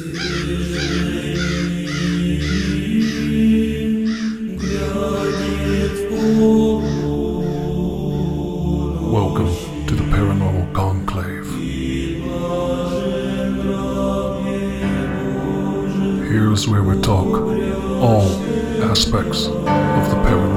Welcome to the Paranormal Conclave. Here's where we talk all aspects of the paranormal.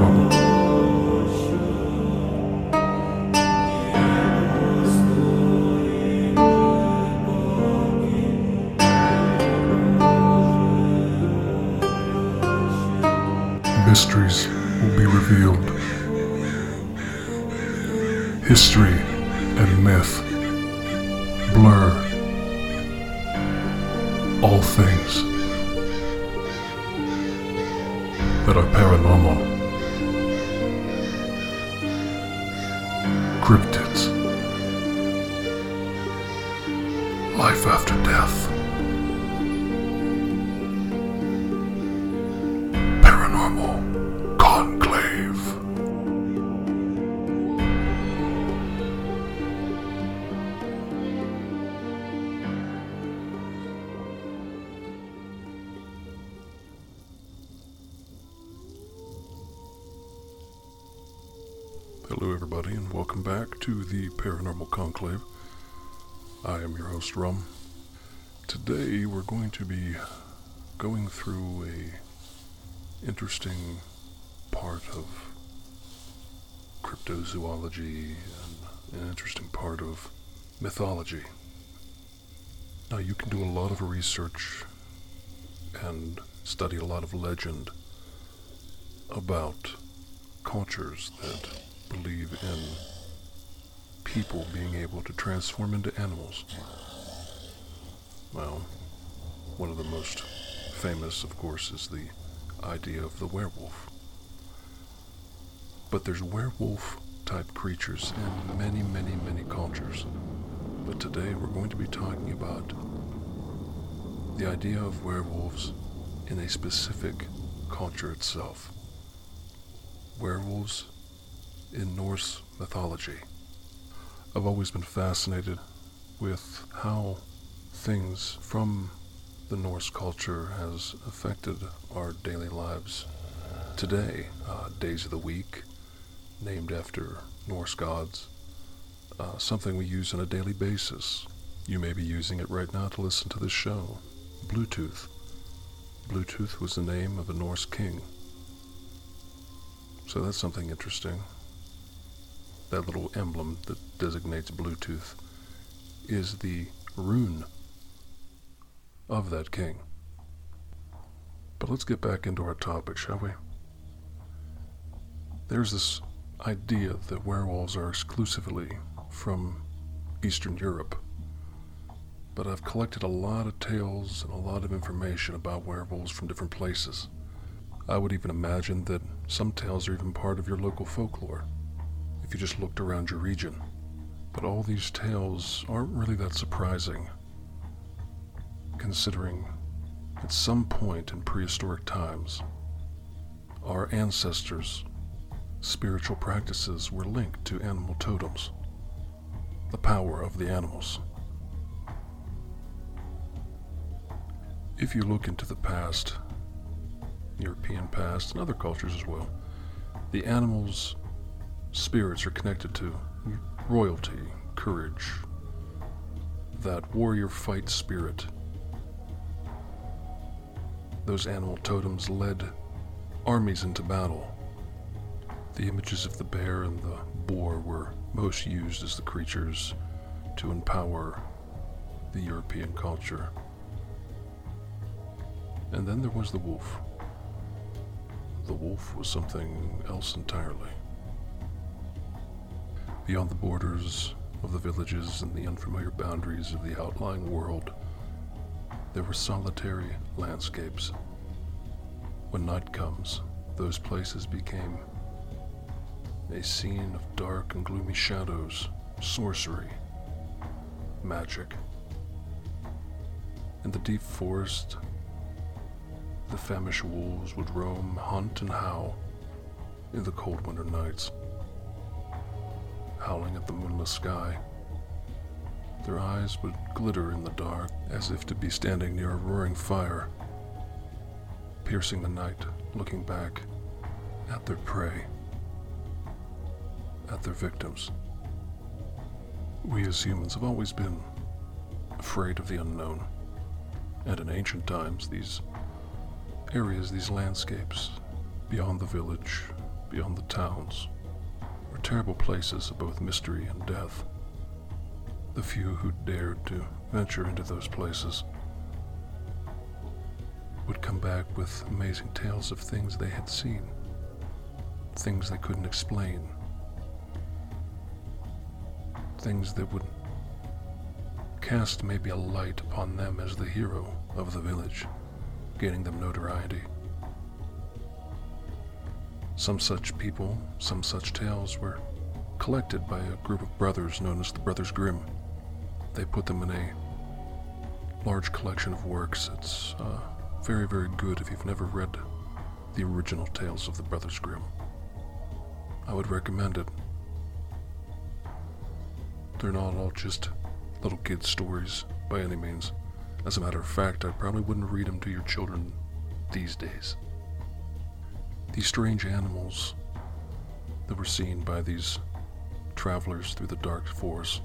Life after death. Paranormal Conclave. Hello, everybody, and welcome back to the Paranormal Conclave. I am your host, Rum. Today, we're going to be going through a interesting part of cryptozoology and an interesting part of mythology. Now, you can do a lot of research and study a lot of legend about cultures that believe in people being able to transform into animals. Well, one of the most famous, of course, is the idea of the werewolf. But there's werewolf type creatures in many, many, many cultures. But today we're going to be talking about the idea of werewolves in a specific culture itself. Werewolves in Norse mythology. I've always been fascinated with how things from the Norse culture has affected our daily lives today. Uh, days of the week, named after Norse gods, uh, something we use on a daily basis. You may be using it right now to listen to this show. Bluetooth. Bluetooth was the name of a Norse king. So that's something interesting. That little emblem that designates Bluetooth is the rune of that king. But let's get back into our topic, shall we? There's this idea that werewolves are exclusively from Eastern Europe. But I've collected a lot of tales and a lot of information about werewolves from different places. I would even imagine that some tales are even part of your local folklore, if you just looked around your region. But all these tales aren't really that surprising, considering at some point in prehistoric times, our ancestors' spiritual practices were linked to animal totems, the power of the animals. If you look into the past, European past, and other cultures as well, the animals' spirits are connected to royalty, courage, that warrior fight spirit. Those animal totems led armies into battle. The images of the bear and the boar were most used as the creatures to empower the European culture. And then there was the wolf. The wolf was something else entirely. Beyond the borders of the villages and the unfamiliar boundaries of the outlying world, there were solitary landscapes. When night comes, those places became a scene of dark and gloomy shadows, sorcery, magic. In the deep forest, the famished wolves would roam, hunt, and howl in the cold winter nights, howling at the moonless sky, Their eyes would glitter in the dark as if to be standing near a roaring fire, piercing the night, looking back at their prey, at their victims. We as humans have always been afraid of the unknown, and in ancient times, these areas, these landscapes, beyond the village, beyond the towns, terrible places of both mystery and death. The few who dared to venture into those places would come back with amazing tales of things they had seen, things they couldn't explain, things that would cast maybe a light upon them as the hero of the village, gaining them notoriety. Some such people, some such tales were collected by a group of brothers known as the Brothers Grimm. They put them in a large collection of works. It's uh, very, very good if you've never read the original tales of the Brothers Grimm. I would recommend it. They're not all just little kid stories by any means. As a matter of fact, I probably wouldn't read them to your children these days. These strange animals that were seen by these travelers through the dark forest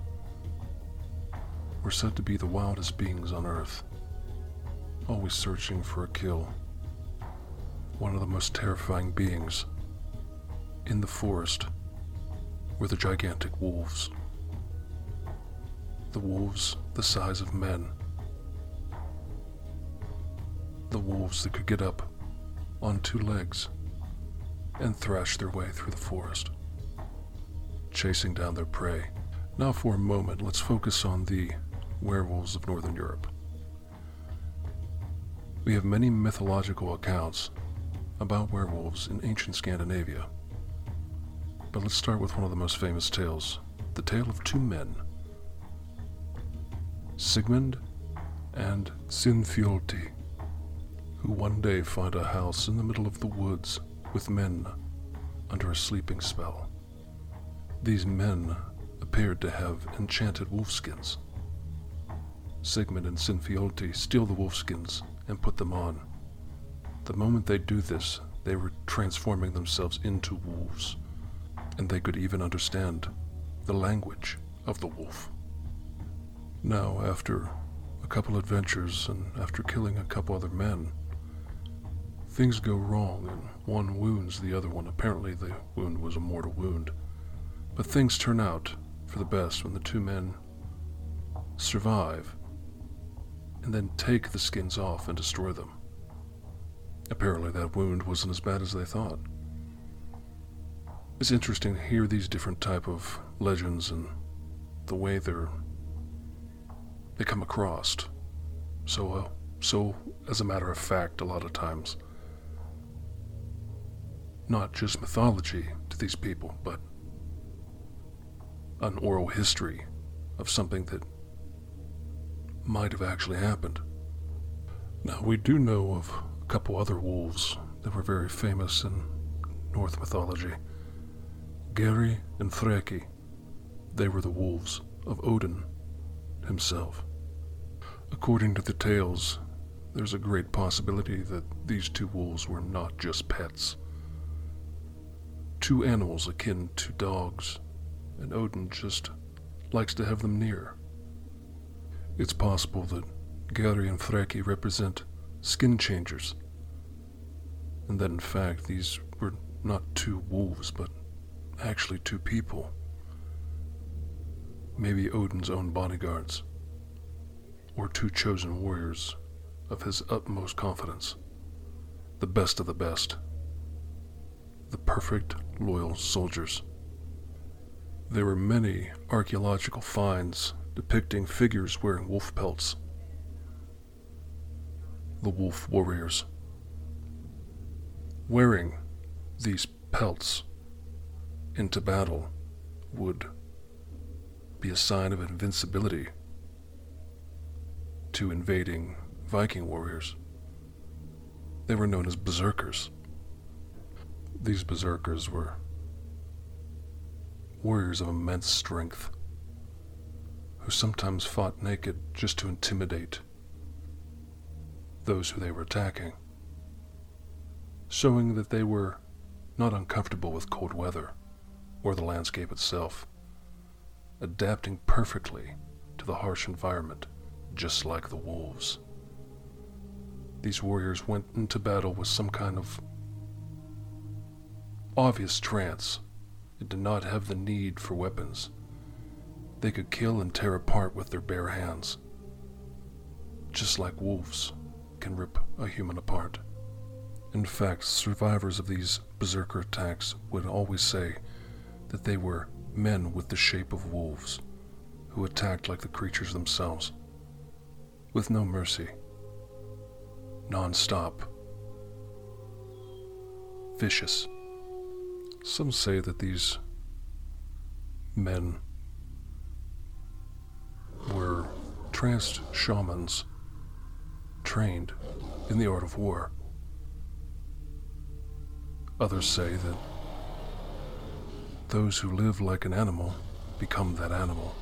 were said to be the wildest beings on Earth, always searching for a kill. One of the most terrifying beings in the forest were the gigantic wolves. The wolves the size of men. The wolves that could get up on two legs and thrash their way through the forest, chasing down their prey. Now, for a moment, let's focus on the werewolves of Northern Europe. We have many mythological accounts about werewolves in ancient Scandinavia. But let's start with one of the most famous tales the tale of two men Sigmund and Sinfioti, who one day find a house in the middle of the woods with men under a sleeping spell. These men appeared to have enchanted wolfskins. Sigmund and Sinfioti steal the wolfskins and put them on. The moment they do this, they were transforming themselves into wolves, and they could even understand the language of the wolf. Now, after a couple adventures and after killing a couple other men, things go wrong and one wounds the other one. Apparently, the wound was a mortal wound. But things turn out for the best when the two men survive and then take the skins off and destroy them. Apparently, that wound wasn't as bad as they thought. It's interesting to hear these different type of legends and the way they're they come across. So, uh, so as a matter of fact, a lot of times, not just mythology to these people, but an oral history of something that might have actually happened. Now, we do know of a couple other wolves that were very famous in Norse mythology Geri and Freki. They were the wolves of Odin himself. According to the tales, there's a great possibility that these two wolves were not just pets. Two animals akin to dogs, and Odin just likes to have them near. It's possible that Geri and Freki represent skin changers, and that in fact these were not two wolves, but actually two people. Maybe Odin's own bodyguards or two chosen warriors of his utmost confidence, the best of the best, the perfect loyal soldiers. There were many archaeological finds depicting figures wearing wolf pelts. The wolf warriors. Wearing these pelts into battle would be a sign of invincibility to invading Viking warriors. They were known as berserkers. These berserkers were warriors of immense strength who sometimes fought naked just to intimidate those who they were attacking, showing that they were not uncomfortable with cold weather or the landscape itself, adapting perfectly to the harsh environment, just like the wolves. These warriors went into battle with some kind of obvious trance It did not have the need for weapons. They could kill and tear apart with their bare hands, just like wolves can rip a human apart. In fact, survivors of these berserker attacks would always say that they were men with the shape of wolves who attacked like the creatures themselves, with no mercy, non stop, vicious. Some say that these men were tranced shamans trained in the art of war. Others say that those who live like an animal become that animal.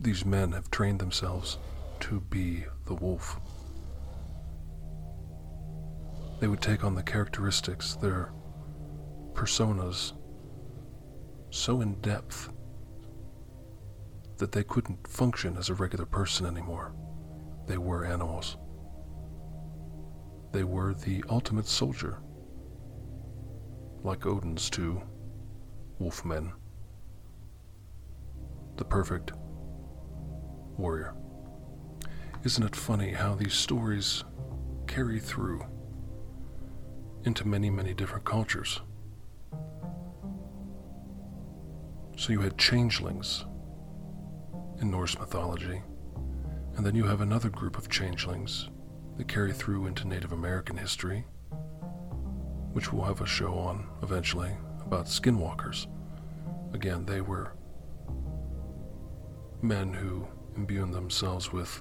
These men have trained themselves to be the wolf. They would take on the characteristics, their personas, so in depth that they couldn't function as a regular person anymore. They were animals. They were the ultimate soldier, like Odin's two wolfmen. The perfect warrior. Isn't it funny how these stories carry through into many, many different cultures? So you had changelings in Norse mythology, and then you have another group of changelings that carry through into Native American history, which we'll have a show on eventually about skinwalkers. Again, they were men who imbued themselves with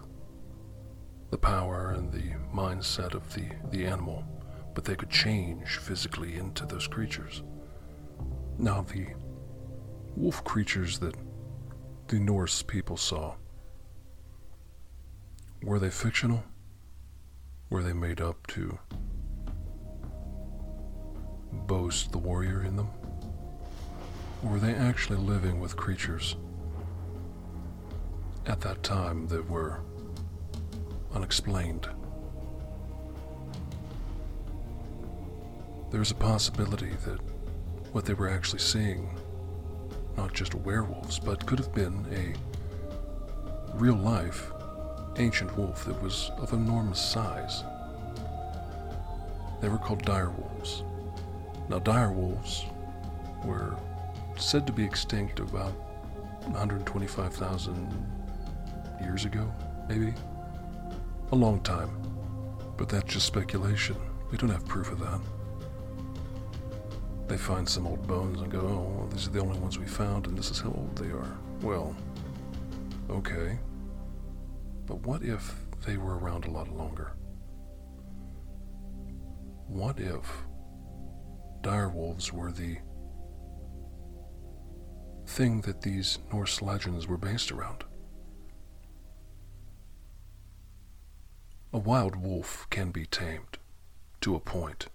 the power and the mindset of the, the animal, but they could change physically into those creatures. Now, the wolf creatures that the Norse people saw were they fictional? Were they made up to boast the warrior in them? Or were they actually living with creatures at that time that were unexplained? There's a possibility that what they were actually seeing, not just werewolves, but could have been a real life ancient wolf that was of enormous size. They were called dire wolves. Now, dire wolves were said to be extinct about 125,000 years ago, maybe? A long time. But that's just speculation. We don't have proof of that. They find some old bones and go, oh, well, these are the only ones we found, and this is how old they are. Well, okay. But what if they were around a lot longer? What if direwolves were the thing that these Norse legends were based around? A wild wolf can be tamed to a point,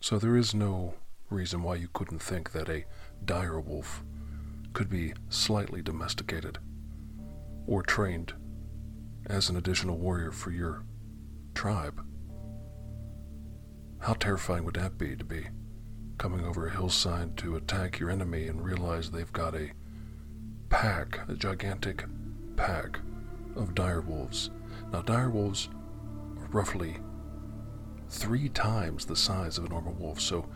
so there is no reason why you couldn't think that a dire wolf could be slightly domesticated or trained as an additional warrior for your tribe. How terrifying would that be to be coming over a hillside to attack your enemy and realize they've got a pack, a gigantic pack of dire wolves. Now, dire wolves are roughly three times the size of a normal wolf, so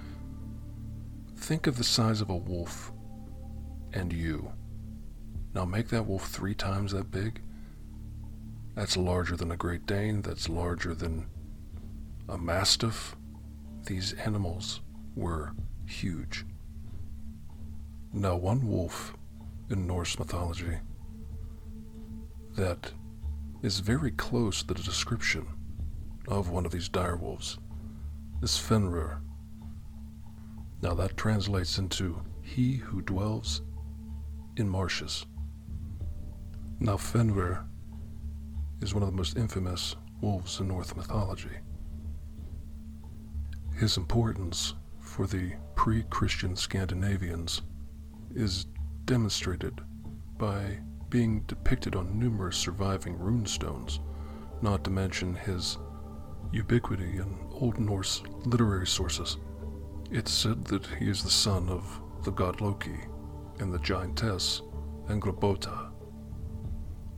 think of the size of a wolf and you. Now, make that wolf three times that big, that's larger than a Great Dane, that's larger than a Mastiff. These animals were huge. Now, one wolf in Norse mythology that is very close to the description of one of these direwolves is Fenrir. Now, that translates into he who dwells in marshes. Now, Fenrir is one of the most infamous wolves in Norse mythology. His importance for the pre Christian Scandinavians is demonstrated by being depicted on numerous surviving runestones, not to mention his ubiquity in Old Norse literary sources. It's said that he is the son of the god Loki and the giantess Angrboda,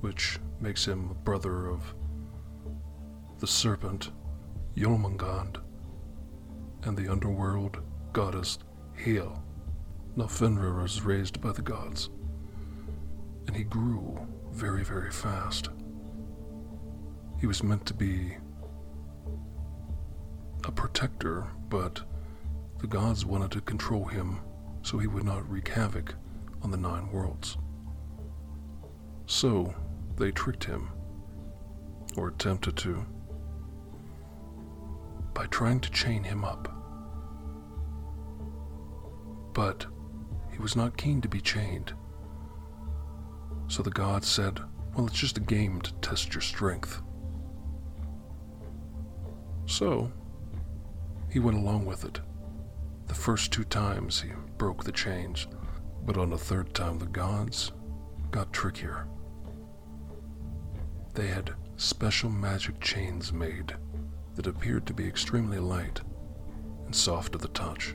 which makes him a brother of the serpent Jormungand and the underworld goddess Hel. Now Fenrir was raised by the gods, and he grew very, very fast. He was meant to be a protector, but the gods wanted to control him so he would not wreak havoc on the nine worlds. So, they tricked him, or attempted to, by trying to chain him up. But he was not keen to be chained. So the gods said, Well, it's just a game to test your strength. So, he went along with it. The first two times he broke the chains, but on the third time the gods got trickier. They had special magic chains made that appeared to be extremely light and soft to the touch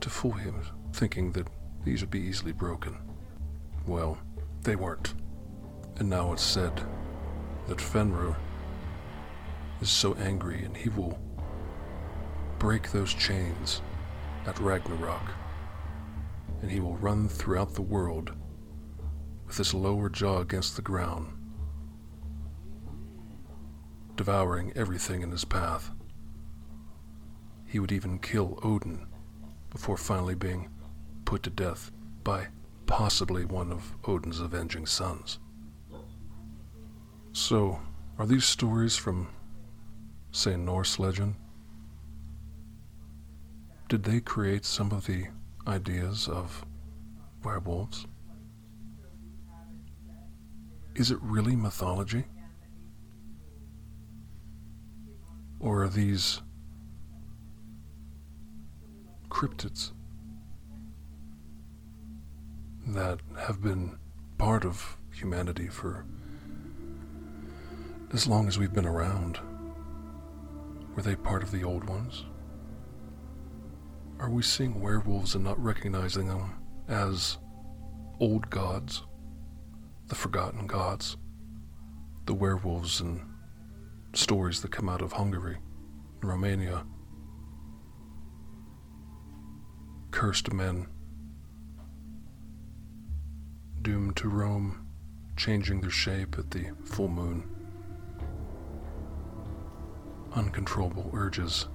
to fool him, thinking that these would be easily broken. Well, they weren't. And now it's said that Fenrir is so angry and he will break those chains at Ragnarok. And he will run throughout the world with his lower jaw against the ground, devouring everything in his path. He would even kill Odin before finally being put to death by possibly one of Odin's avenging sons. So, are these stories from, say, Norse legend? Did they create some of the ideas of werewolves? Is it really mythology? Or are these cryptids that have been part of humanity for as long as we've been around. Were they part of the old ones? Are we seeing werewolves and not recognizing them as old gods, the forgotten gods, the werewolves and stories that come out of Hungary, and Romania, cursed men, doomed to roam, changing their shape at the full moon. Uncontrollable urges.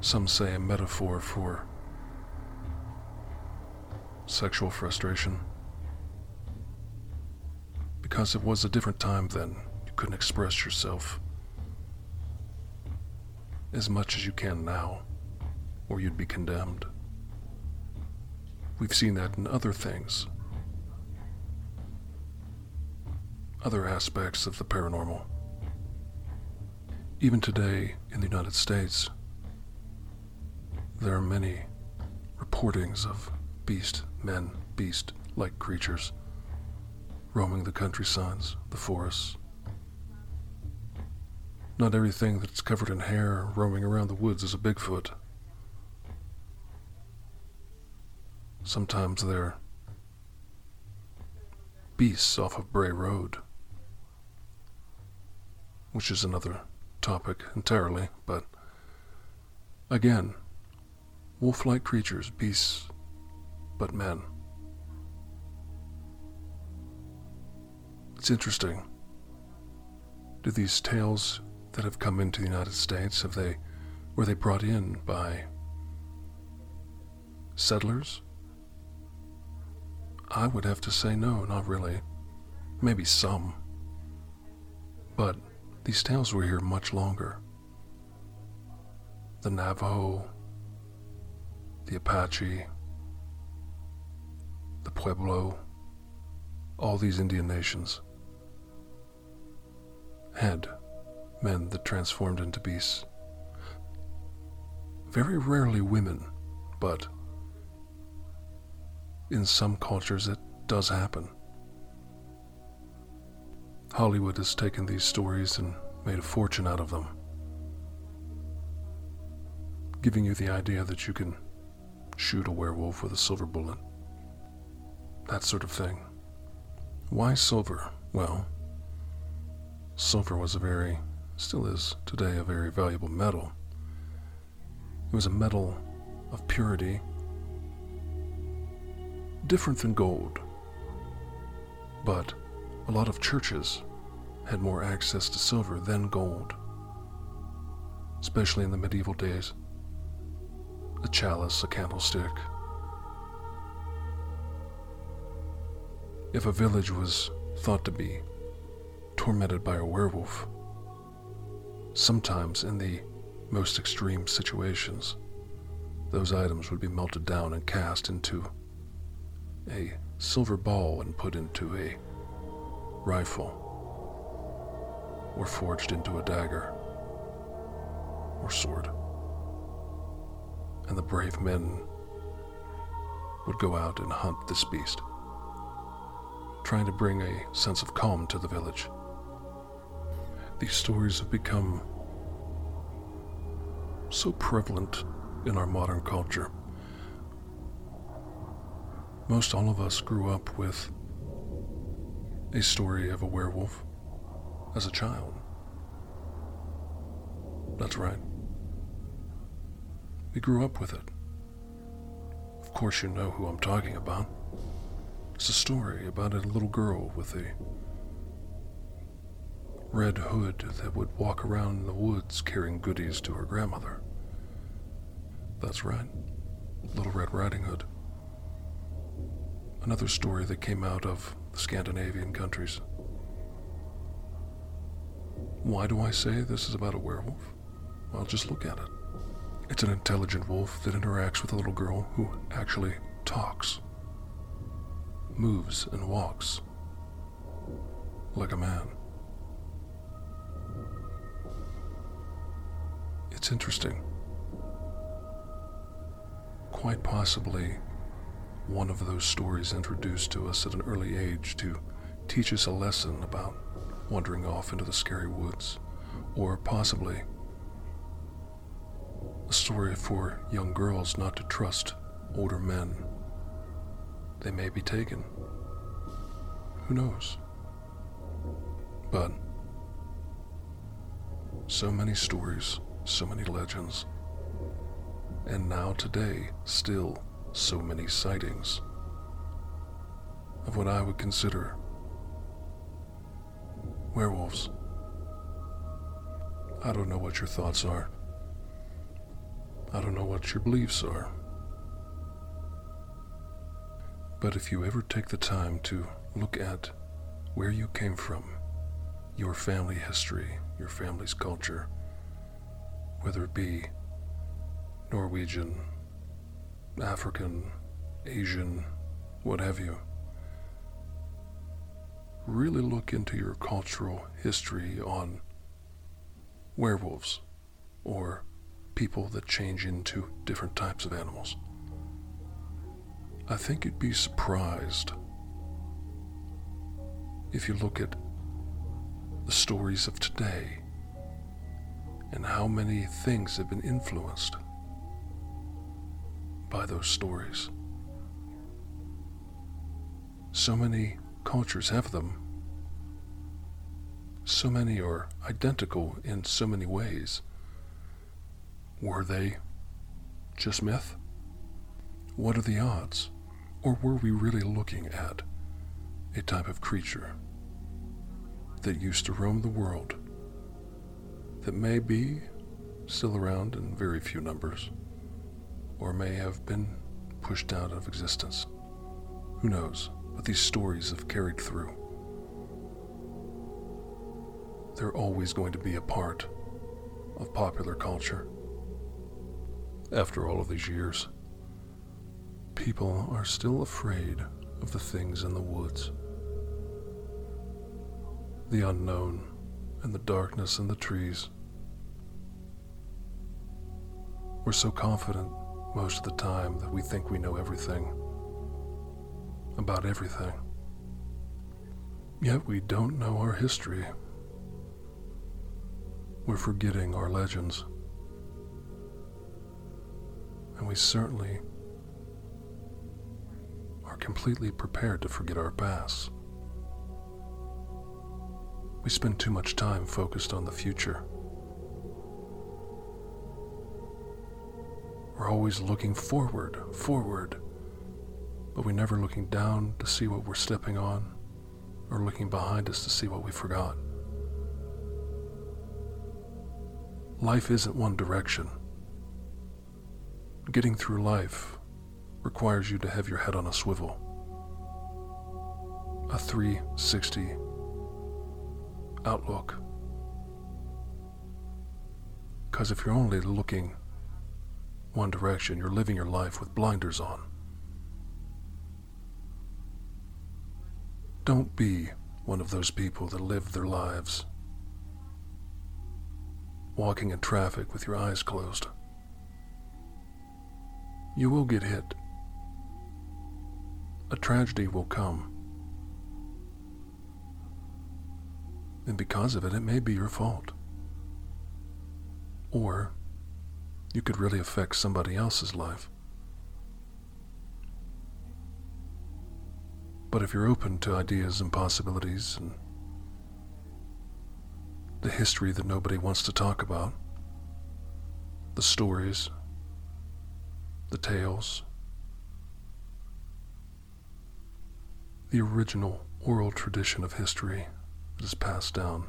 Some say a metaphor for sexual frustration. Because it was a different time then, you couldn't express yourself as much as you can now or you'd be condemned. We've seen that in other things, other aspects of the paranormal. Even today in the United States, there are many reportings of beast men, beast like creatures roaming the countrysides, the forests. Not everything that's covered in hair roaming around the woods is a Bigfoot. Sometimes they're beasts off of Bray Road, which is another topic entirely, but again, wolf like creatures, beasts, but men. It's interesting. Do these tales that have come into the United States have they were they brought in by settlers I would have to say no, not really. Maybe some. But these tales were here much longer. The Navajo, the Apache, the Pueblo, all these Indian nations had men that transformed into beasts. Very rarely women, but in some cultures it does happen. Hollywood has taken these stories and made a fortune out of them, giving you the idea that you can shoot a werewolf with a silver bullet. That sort of thing. Why silver? Well, silver was a very, still is today, a very valuable metal. It was a metal of purity, different than gold. But a lot of churches had more access to silver than gold, especially in the medieval days. A chalice, a candlestick. If a village was thought to be tormented by a werewolf, sometimes in the most extreme situations, those items would be melted down and cast into a silver ball and put into a rifle or forged into a dagger or sword. And the brave men would go out and hunt this beast, trying to bring a sense of calm to the village. These stories have become so prevalent in our modern culture. Most all of us grew up with a story of a werewolf as a child. That's right. We grew up with it. Of course, you know who I'm talking about. It's a story about a little girl with a red hood that would walk around in the woods carrying goodies to her grandmother. That's right, Little Red Riding Hood. Another story that came out of the Scandinavian countries. Why do I say this is about a werewolf? Well, just look at it. It's an intelligent wolf that interacts with a little girl who actually talks, moves, and walks like a man. It's interesting. Quite possibly one of those stories introduced to us at an early age to teach us a lesson about wandering off into the scary woods, or possibly a story for young girls not to trust older men. They may be taken. Who knows? But so many stories, so many legends, and now today, still so many sightings of what I would consider werewolves. I don't know what your thoughts are. I don't know what your beliefs are. But if you ever take the time to look at where you came from, your family history, your family's culture, whether it be Norwegian, African, Asian, what have you, really look into your cultural history on werewolves or people that change into different types of animals. I think you'd be surprised if you look at the stories of today and how many things have been influenced by those stories. So many cultures have them. So many are identical in so many ways. Were they just myth? What are the odds? Or were we really looking at a type of creature that used to roam the world that may be still around in very few numbers, or may have been pushed out of existence? Who knows? but these stories have carried through. They're always going to be a part of popular culture. After all of these years, people are still afraid of the things in the woods. the unknown and the darkness in the trees. We're so confident most of the time that we think we know everything about everything. Yet we don't know our history. We're forgetting our legends. And we certainly are completely prepared to forget our past. We spend too much time focused on the future. We're always looking forward, forward, but we're never looking down to see what we're stepping on or looking behind us to see what we forgot. Life isn't one direction. Getting through life requires you to have your head on a swivel. A 360 outlook. Because if you're only looking one direction, you're living your life with blinders on. Don't be one of those people that live their lives walking in traffic with your eyes closed. You will get hit. A tragedy will come. And because of it, it may be your fault. Or you could really affect somebody else's life. But if you're open to ideas and possibilities and the history that nobody wants to talk about, the stories, the tales, the original oral tradition of history that is passed down,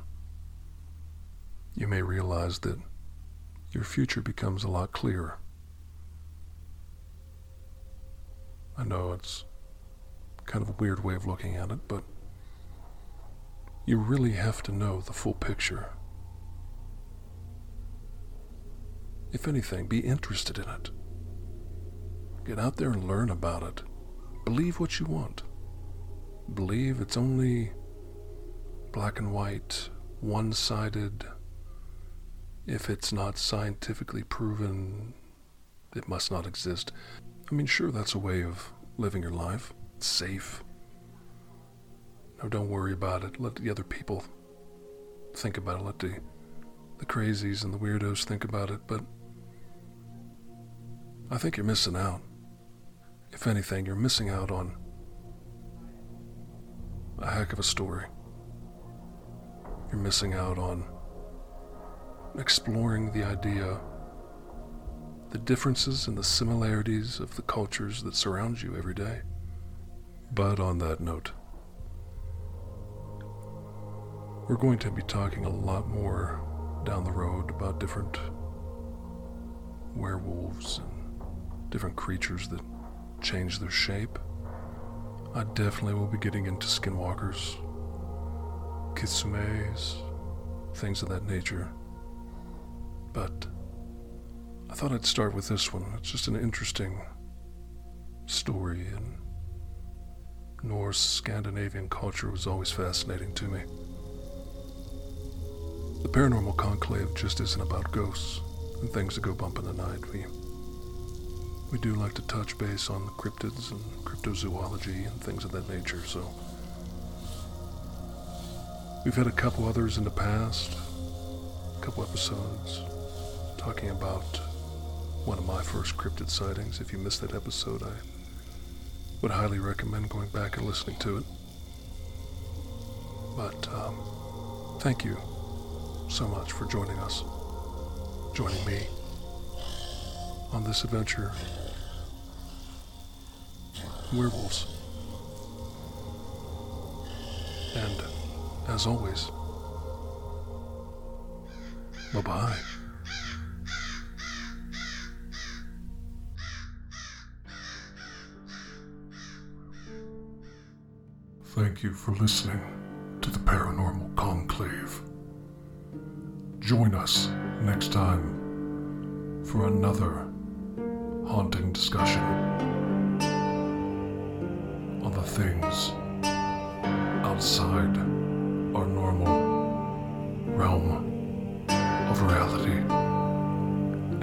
you may realize that your future becomes a lot clearer. I know it's kind of a weird way of looking at it, but you really have to know the full picture. If anything, be interested in it. Get out there and learn about it. Believe what you want. Believe it's only black and white, one sided, if it's not scientifically proven, it must not exist. I mean, sure, that's a way of living your life. It's safe. No, don't worry about it. Let the other people think about it. Let the, the crazies and the weirdos think about it. But I think you're missing out. If anything, you're missing out on a heck of a story. You're missing out on exploring the idea, the differences and the similarities of the cultures that surround you every day. But on that note, we're going to be talking a lot more down the road about different werewolves and different creatures that change their shape. I definitely will be getting into skinwalkers, kitsunes, things of that nature. But I thought I'd start with this one. It's just an interesting story, and Norse Scandinavian culture was always fascinating to me. The paranormal conclave just isn't about ghosts and things that go bump in the night. We we do like to touch base on cryptids and cryptozoology and things of that nature, so we've had a couple others in the past, a couple episodes talking about one of my first cryptid sightings. If you missed that episode, I would highly recommend going back and listening to it. But um, thank you so much for joining us, joining me on this adventure. Werewolves. And as always, bye bye. Thank you for listening to the Paranormal Conclave. Join us next time for another haunting discussion on the things outside our normal realm of reality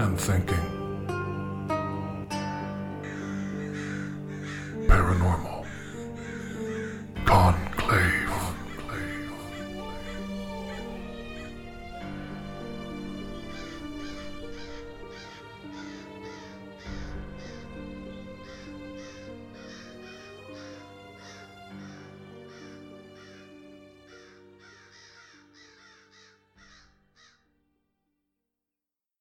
and thinking. Paranormal.